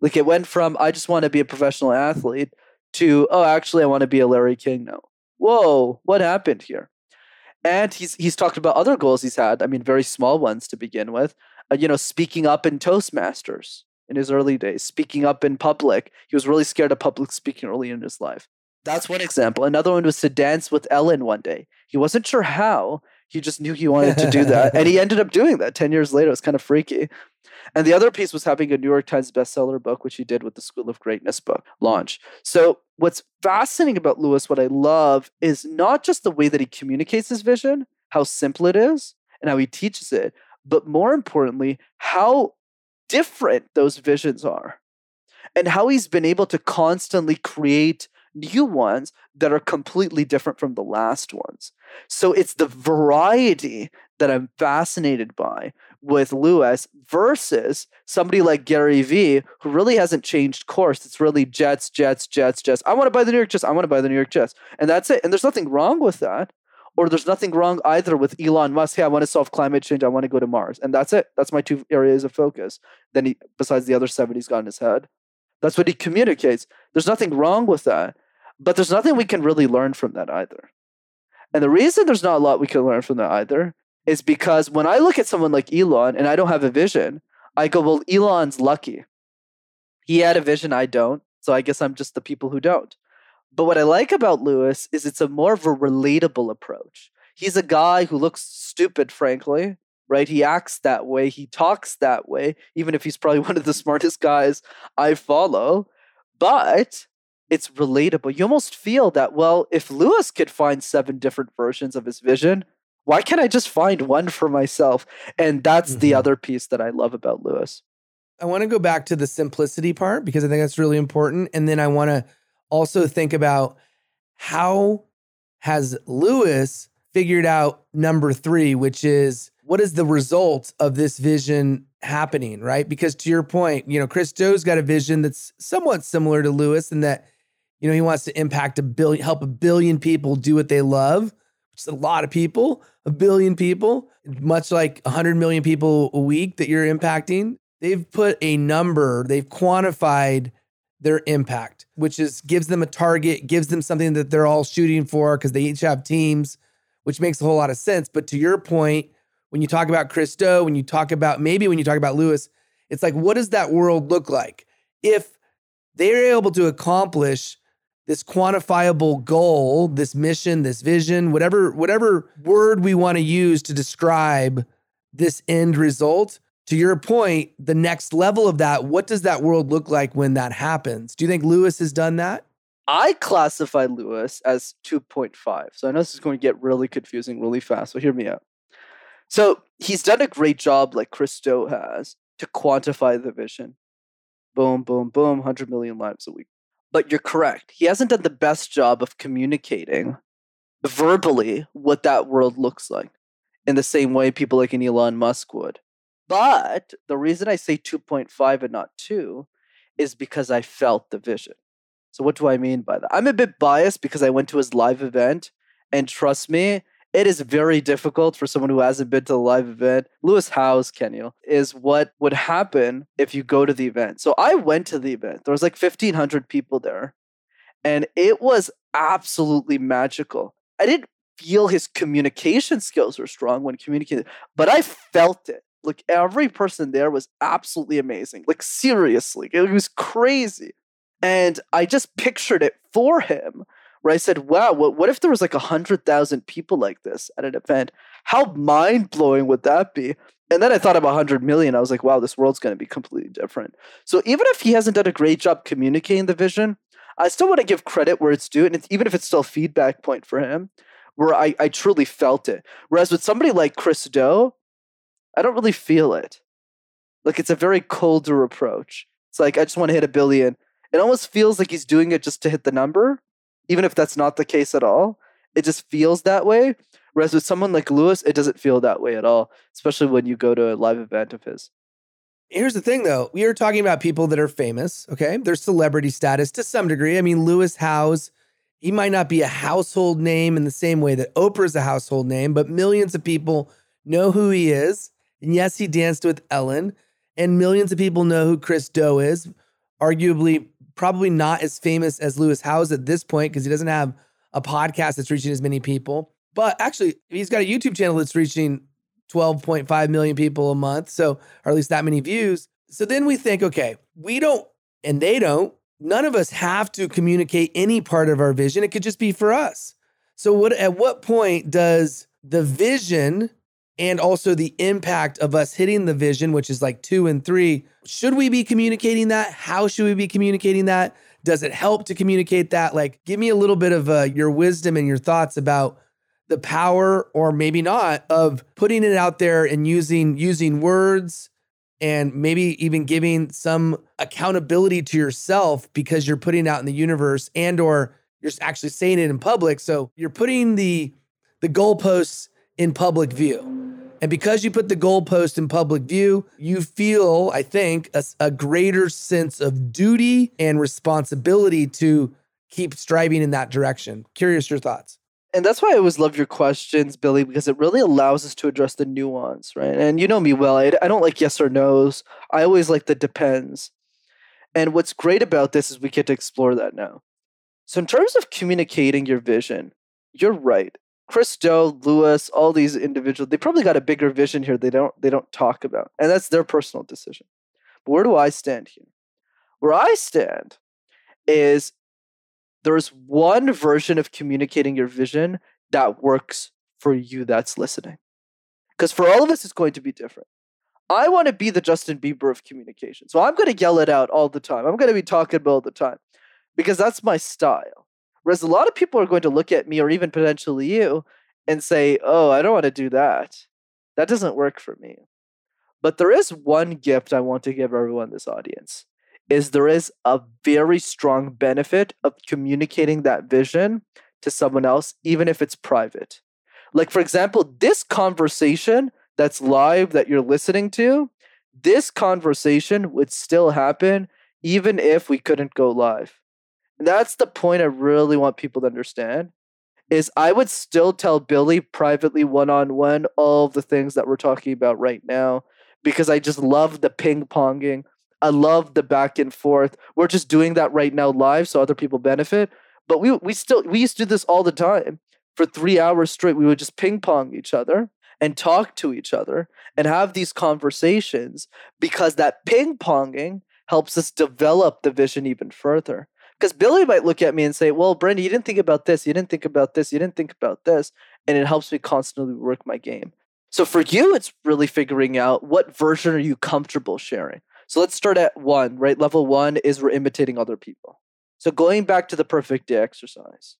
Like it went from, I just want to be a professional athlete to, oh, actually, I want to be a Larry King now. Whoa, what happened here? And he's he's talked about other goals he's had. I mean, very small ones to begin with. Uh, you know, speaking up in Toastmasters in his early days, speaking up in public. He was really scared of public speaking early in his life. That's one example. Another one was to dance with Ellen one day. He wasn't sure how. He just knew he wanted to do that. and he [laughs] ended up doing that 10 years later. It was kind of freaky. And the other piece was having a New York Times bestseller book, which he did with the School of Greatness book launch. So, what's fascinating about Lewis, what I love, is not just the way that he communicates his vision, how simple it is, and how he teaches it, but more importantly, how different those visions are and how he's been able to constantly create new ones that are completely different from the last ones. So it's the variety that I'm fascinated by with Lewis versus somebody like Gary Vee, who really hasn't changed course. It's really Jets, Jets, Jets, Jets. I want to buy the New York Jets. I want to buy the New York Jets. And that's it. And there's nothing wrong with that. Or there's nothing wrong either with Elon Musk. Hey, I want to solve climate change. I want to go to Mars. And that's it. That's my two areas of focus. Then he, besides the other seven he's got in his head. That's what he communicates. There's nothing wrong with that. But there's nothing we can really learn from that either. And the reason there's not a lot we can learn from that either is because when I look at someone like Elon and I don't have a vision, I go, well, Elon's lucky. He had a vision, I don't. So I guess I'm just the people who don't. But what I like about Lewis is it's a more of a relatable approach. He's a guy who looks stupid, frankly, right? He acts that way, he talks that way, even if he's probably [laughs] one of the smartest guys I follow. But it's relatable. You almost feel that, well, if Lewis could find seven different versions of his vision, why can't I just find one for myself? And that's mm-hmm. the other piece that I love about Lewis. I want to go back to the simplicity part because I think that's really important. And then I want to also think about how has Lewis figured out number three, which is what is the result of this vision happening, right? Because to your point, you know, Chris Do's got a vision that's somewhat similar to Lewis in that you know, he wants to impact a billion, help a billion people do what they love, which is a lot of people, a billion people, much like 100 million people a week that you're impacting. They've put a number, they've quantified their impact, which is gives them a target, gives them something that they're all shooting for because they each have teams, which makes a whole lot of sense. But to your point, when you talk about Chris Do, when you talk about maybe when you talk about Lewis, it's like, what does that world look like? If they're able to accomplish this quantifiable goal, this mission, this vision, whatever whatever word we want to use to describe this end result. To your point, the next level of that, what does that world look like when that happens? Do you think Lewis has done that? I classify Lewis as 2.5. So I know this is going to get really confusing really fast. So hear me out. So he's done a great job, like Chris Do has, to quantify the vision. Boom, boom, boom, 100 million lives a week. But you're correct. He hasn't done the best job of communicating verbally what that world looks like in the same way people like an Elon Musk would. But the reason I say 2.5 and not 2 is because I felt the vision. So, what do I mean by that? I'm a bit biased because I went to his live event, and trust me, it is very difficult for someone who hasn't been to the live event. Lewis Howes, Kenny, is what would happen if you go to the event. So I went to the event. There was like 1,500 people there, and it was absolutely magical. I didn't feel his communication skills were strong when communicating, but I felt it. Like every person there was absolutely amazing. Like seriously, it was crazy. And I just pictured it for him where I said, wow, what, what if there was like a 100,000 people like this at an event? How mind blowing would that be? And then I thought about 100 million. I was like, wow, this world's going to be completely different. So even if he hasn't done a great job communicating the vision, I still want to give credit where it's due. And even if it's still feedback point for him, where I, I truly felt it. Whereas with somebody like Chris Do, I don't really feel it. Like it's a very colder approach. It's like, I just want to hit a billion. It almost feels like he's doing it just to hit the number, even if that's not the case at all. It just feels that way. Whereas with someone like Lewis, it doesn't feel that way at all, especially when you go to a live event of his. Here's the thing though. We are talking about people that are famous, okay? There's celebrity status to some degree. I mean, Lewis Howes, he might not be a household name in the same way that Oprah's a household name, but millions of people know who he is. And yes, he danced with Ellen, and millions of people know who Chris Do is. Arguably, probably not as famous as Lewis Howes at this point because he doesn't have a podcast that's reaching as many people. But actually, he's got a YouTube channel that's reaching 12.5 million people a month. So, or at least that many views. So then we think, okay, we don't, and they don't, none of us have to communicate any part of our vision. It could just be for us. So, what at what point does the vision and also the impact of us hitting the vision, which is like two and three, should we be communicating that? How should we be communicating that? Does it help to communicate that? Like, give me a little bit of uh, your wisdom and your thoughts about the power or maybe not of putting it out there and using using words and maybe even giving some accountability to yourself because you're putting out in the universe and or you're actually saying it in public so you're putting the the goalposts in public view and because you put the goalpost in public view you feel i think a, a greater sense of duty and responsibility to keep striving in that direction curious your thoughts and that's why I always love your questions, Billy, because it really allows us to address the nuance, right? And you know me well. I, I don't like yes or no's. I always like the depends. And what's great about this is we get to explore that now. So, in terms of communicating your vision, you're right. Chris Do, Lewis, all these individuals, they probably got a bigger vision here they don't they don't talk about. And that's their personal decision. But where do I stand here? Where I stand is there's one version of communicating your vision that works for you that's listening. Because for all of us, it's going to be different. I want to be the Justin Bieber of communication. So I'm going to yell it out all the time. I'm going to be talking about all the time because that's my style. Whereas a lot of people are going to look at me or even potentially you and say, oh, I don't want to do that. That doesn't work for me. But there is one gift I want to give everyone this audience is there is a very strong benefit of communicating that vision to someone else, even if it's private. Like, for example, this conversation that's live that you're listening to, this conversation would still happen even if we couldn't go live. That's the point I really want people to understand is I would still tell Billy privately one on one all the things that we're talking about right now because I just love the ping ponging I love the back and forth. We're just doing that right now live so other people benefit. But we we still we used to do this all the time. For three hours straight, we would just ping pong each other and talk to each other and have these conversations because that ping ponging helps us develop the vision even further. Because Billy might look at me and say, Well, Brenden, you didn't think about this, you didn't think about this, you didn't think about this. And it helps me constantly work my game. So for you, it's really figuring out what version are you comfortable sharing. So let's start at one, right? Level one is we're imitating other people. So going back to the perfect day exercise,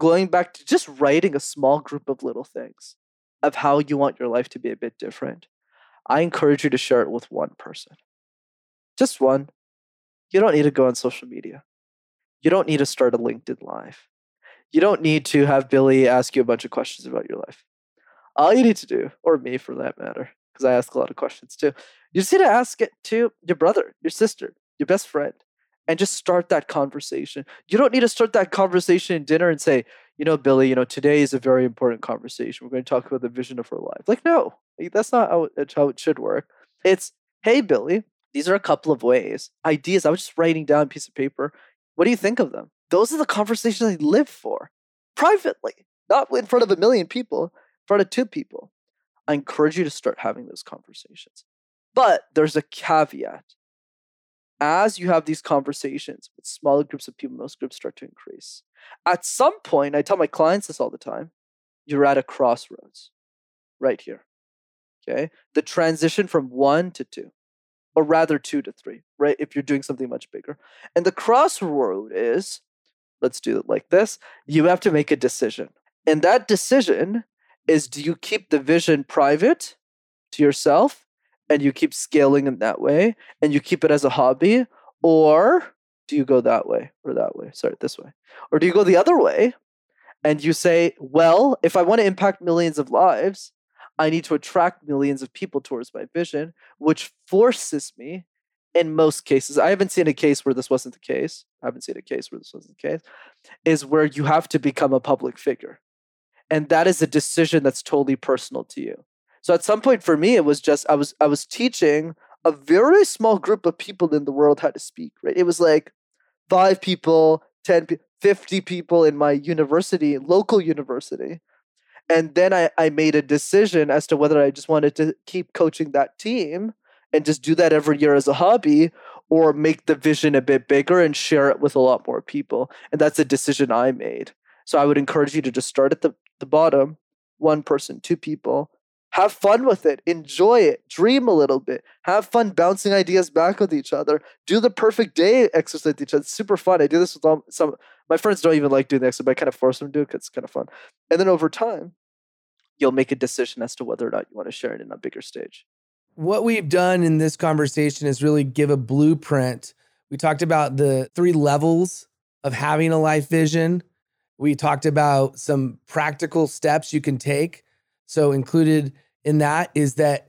going back to just writing a small group of little things of how you want your life to be a bit different. I encourage you to share it with one person. Just one. You don't need to go on social media. You don't need to start a LinkedIn Live. You don't need to have Billy ask you a bunch of questions about your life. All you need to do, or me for that matter, because I ask a lot of questions too. You just need to ask it to your brother, your sister, your best friend, and just start that conversation. You don't need to start that conversation in dinner and say, you know, Billy, you know, today is a very important conversation. We're going to talk about the vision of our life. Like, no, that's not how it, how it should work. It's, hey, Billy, these are a couple of ways, ideas. I was just writing down a piece of paper. What do you think of them? Those are the conversations I live for privately not in front of a million people, in front of two people. I encourage you to start having those conversations. But there's a caveat. As you have these conversations with smaller groups of people, most groups start to increase. At some point, I tell my clients this all the time you're at a crossroads right here. Okay. The transition from one to two, or rather two to three, right? If you're doing something much bigger. And the crossroad is let's do it like this you have to make a decision. And that decision is do you keep the vision private to yourself and you keep scaling in that way and you keep it as a hobby or do you go that way or that way sorry this way or do you go the other way and you say well if i want to impact millions of lives i need to attract millions of people towards my vision which forces me in most cases i haven't seen a case where this wasn't the case i haven't seen a case where this wasn't the case is where you have to become a public figure and that is a decision that's totally personal to you so at some point for me, it was just I was I was teaching a very small group of people in the world how to speak. Right? It was like five people, 10, 50 people in my university, local university. And then I, I made a decision as to whether I just wanted to keep coaching that team and just do that every year as a hobby or make the vision a bit bigger and share it with a lot more people. And that's a decision I made. So I would encourage you to just start at the, the bottom, one person, two people, have fun with it. Enjoy it. Dream a little bit. Have fun bouncing ideas back with each other. Do the perfect day exercise with each other. It's super fun. I do this with all, some my friends don't even like doing the exercise, but I kind of force them to do it because it's kind of fun. And then over time, you'll make a decision as to whether or not you want to share it in a bigger stage. What we've done in this conversation is really give a blueprint. We talked about the three levels of having a life vision. We talked about some practical steps you can take. So, included in that is that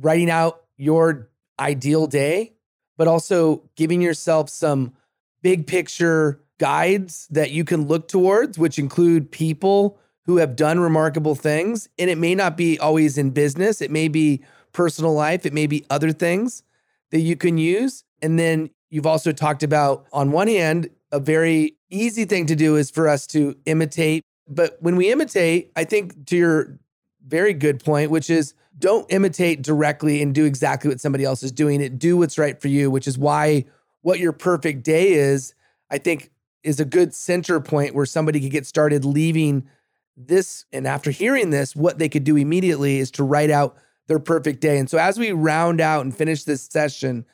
writing out your ideal day, but also giving yourself some big picture guides that you can look towards, which include people who have done remarkable things. And it may not be always in business, it may be personal life, it may be other things that you can use. And then you've also talked about, on one hand, a very easy thing to do is for us to imitate. But when we imitate, I think to your very good point, which is don't imitate directly and do exactly what somebody else is doing. It do what's right for you, which is why what your perfect day is, I think, is a good center point where somebody could get started leaving this. And after hearing this, what they could do immediately is to write out their perfect day. And so as we round out and finish this session,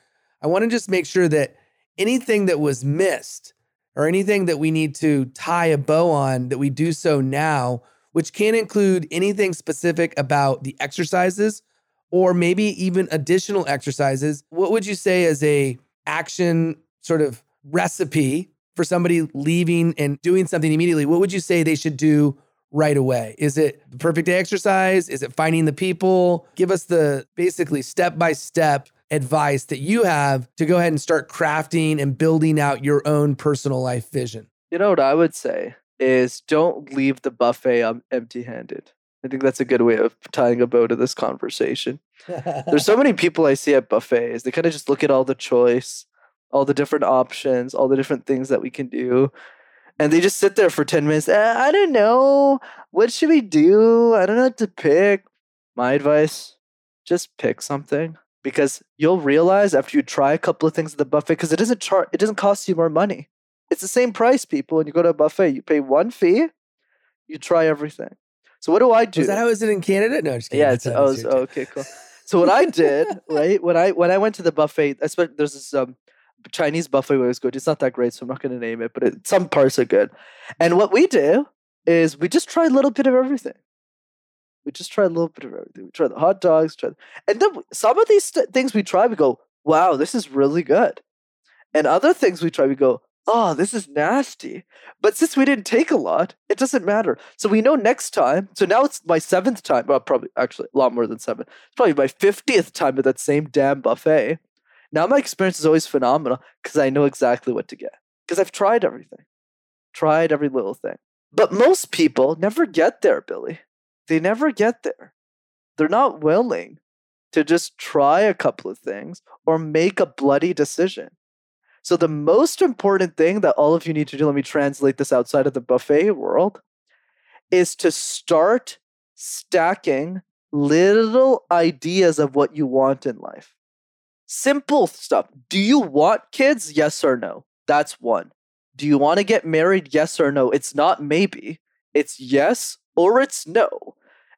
I want to just make sure that anything that was missed or anything that we need to tie a bow on, that we do so now which can include anything specific about the exercises or maybe even additional exercises. What would you say as a action sort of recipe for somebody leaving and doing something immediately? What would you say they should do right away? Is it the perfect day exercise? Is it finding the people? Give us the basically step by step advice that you have to go ahead and start crafting and building out your own personal life vision. You know what I would say? is don't leave the buffet um, empty handed. I think that's a good way of tying a bow to this conversation. [laughs] There's so many people I see at buffets. They kind of just look at all the choice, all the different options, all the different things that we can do. And they just sit there for 10 minutes. Eh, I don't know. What should we do? I don't know what to pick. My advice just pick something because you'll realize after you try a couple of things at the buffet because it doesn't char- it doesn't cost you more money. It's the same price, people. When you go to a buffet, you pay one fee, you try everything. So what do I do? Is that how is it in Canada? No, just kidding. Yeah, it's, oh, okay, cool. So what I did, [laughs] right, when I when I went to the buffet, especially there's this um, Chinese buffet was good. It's not that great, so I'm not going to name it, but it, some parts are good. And what we do is we just try a little bit of everything. We just try a little bit of everything. We try the hot dogs, try, the, and then some of these st- things we try, we go, "Wow, this is really good," and other things we try, we go, oh, this is nasty. But since we didn't take a lot, it doesn't matter. So we know next time. So now it's my seventh time. Well, probably actually a lot more than seven. It's probably my 50th time at that same damn buffet. Now my experience is always phenomenal because I know exactly what to get. Because I've tried everything, tried every little thing. But most people never get there, Billy. They never get there. They're not willing to just try a couple of things or make a bloody decision. So the most important thing that all of you need to do, let me translate this outside of the buffet world, is to start stacking little ideas of what you want in life. Simple stuff. Do you want kids? Yes or no? That's one. Do you want to get married? Yes or no? It's not maybe. It's yes or it's no.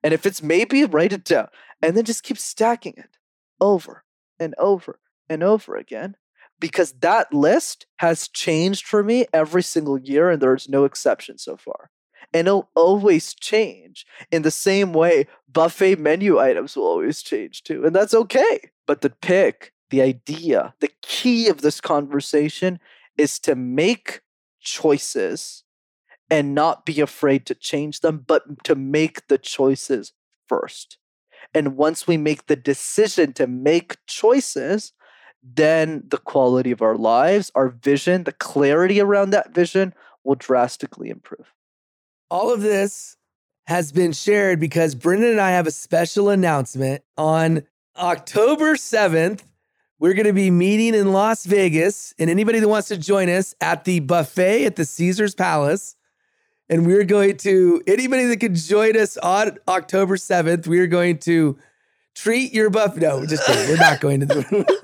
And if it's maybe, write it down. And then just keep stacking it over and over and over again because that list has changed for me every single year and there's no exception so far. And it'll always change in the same way buffet menu items will always change too. And that's okay. But the pick, the idea, the key of this conversation is to make choices and not be afraid to change them, but to make the choices first. And once we make the decision to make choices, then the quality of our lives, our vision, the clarity around that vision will drastically improve. All of this has been shared because Brenden and I have a special announcement on October 7th. We're going to be meeting in Las Vegas, and anybody that wants to join us at the buffet at the Caesars Palace. And we're going to, anybody that can join us on October 7th, we're going to treat your buffet. No, just kidding. We're not going to the. [laughs]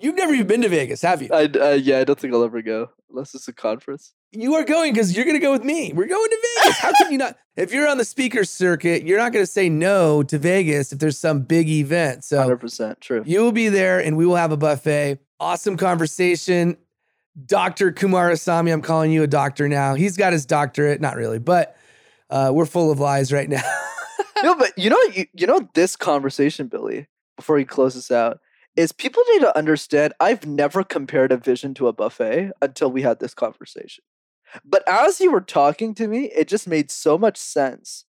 You've never even been to Vegas, have you? I, uh, yeah, I don't think I'll ever go unless it's a conference. You are going because you're going to go with me. We're going to Vegas. How can you not? [laughs] If you're on the speaker circuit, you're not going to say no to Vegas if there's some big event. So 100% true. You will be there and we will have a buffet. Awesome conversation. Dr. Kumarasamy, I'm calling you a doctor now. He's got his doctorate. Not really, but uh, we're full of lies right now. no, but [laughs] you know, you, you know, this conversation, Billy, before you close this out, is people need to understand I've never compared a vision to a buffet until we had this conversation. But as you were talking to me, it just made so much sense.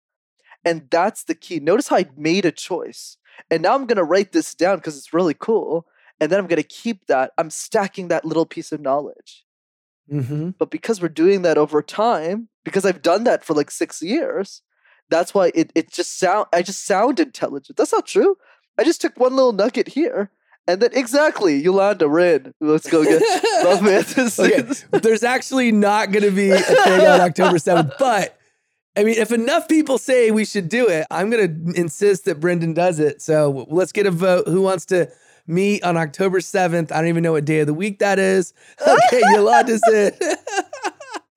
And that's the key. Notice how I made a choice. And now I'm going to write this down because it's really cool. And then I'm going to keep that. I'm stacking that little piece of knowledge. Mm-hmm. But because we're doing that over time, because I've done that for like six years, that's why it, it just sound I just sound intelligent. That's not true. I just took one little nugget here and then exactly, Yolanda Rin. Let's go get [laughs] buffet. okay. There's actually not going to be a thing on October 7th, but I mean, if enough people say we should do it, I'm going to insist that Brenden does it. So let's get a vote. Who wants to meet on October 7th? I don't even know what day of the week that is. Okay, Yolanda's in. [laughs]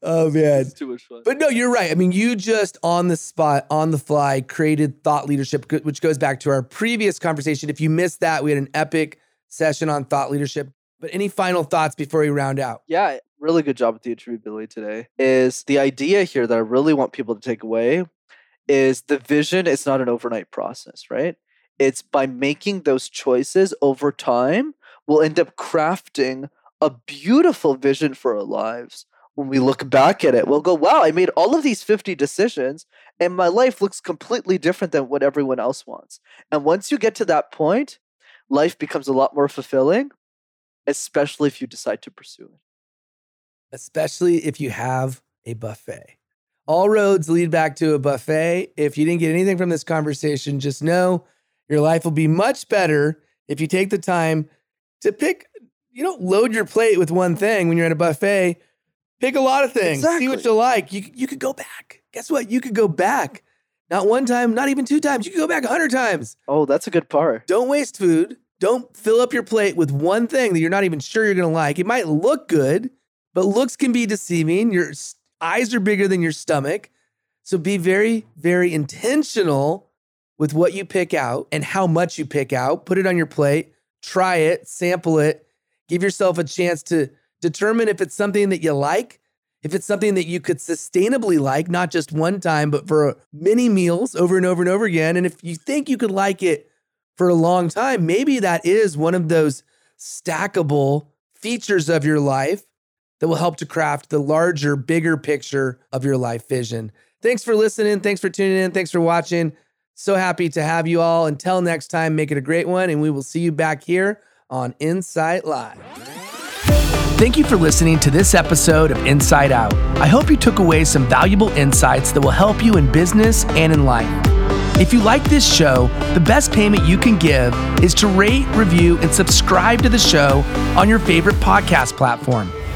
Oh man, it's too much fun. But no, you're right. I mean, you just on the spot, on the fly, created thought leadership, which goes back to our previous conversation. If you missed that, we had an epic session on thought leadership. But any final thoughts before we round out? Yeah, really good job with the interview, Billy, today. Is the idea here that I really want people to take away is the vision is not an overnight process, right? It's by making those choices over time, we'll end up crafting a beautiful vision for our lives when we look back at it, we'll go, wow, I made all of these 50 decisions and my life looks completely different than what everyone else wants. And once you get to that point, life becomes a lot more fulfilling, especially if you decide to pursue it. Especially if you have a buffet. All roads lead back to a buffet. If you didn't get anything from this conversation, just know your life will be much better if you take the time to pick, you don't load your plate with one thing when you're at a buffet Pick a lot of things. Exactly. See what you like. You you could go back. Guess what? You could go back. Not one time, not even two times. You could go back a hundred times. Oh, that's a good part. Don't waste food. Don't fill up your plate with one thing that you're not even sure you're gonna like. It might look good, but looks can be deceiving. Your eyes are bigger than your stomach. So be very, very intentional with what you pick out and how much you pick out. Put it on your plate, try it, sample it, give yourself a chance to Determine if it's something that you like, if it's something that you could sustainably like, not just one time, but for uh, many meals over and over and over again. And if you think you could like it for a long time, maybe that is one of those stackable features of your life that will help to craft the larger, bigger picture of your life vision. Thanks for listening. Thanks for tuning in. Thanks for watching. So happy to have you all. Until next time, make it a great one, and we will see you back here on Insight Live. Thank you for listening to this episode of Insight Out. I hope you took away some valuable insights that will help you in business and in life. If you like this show, the best payment you can give is to rate, review, and subscribe to the show on your favorite podcast platform.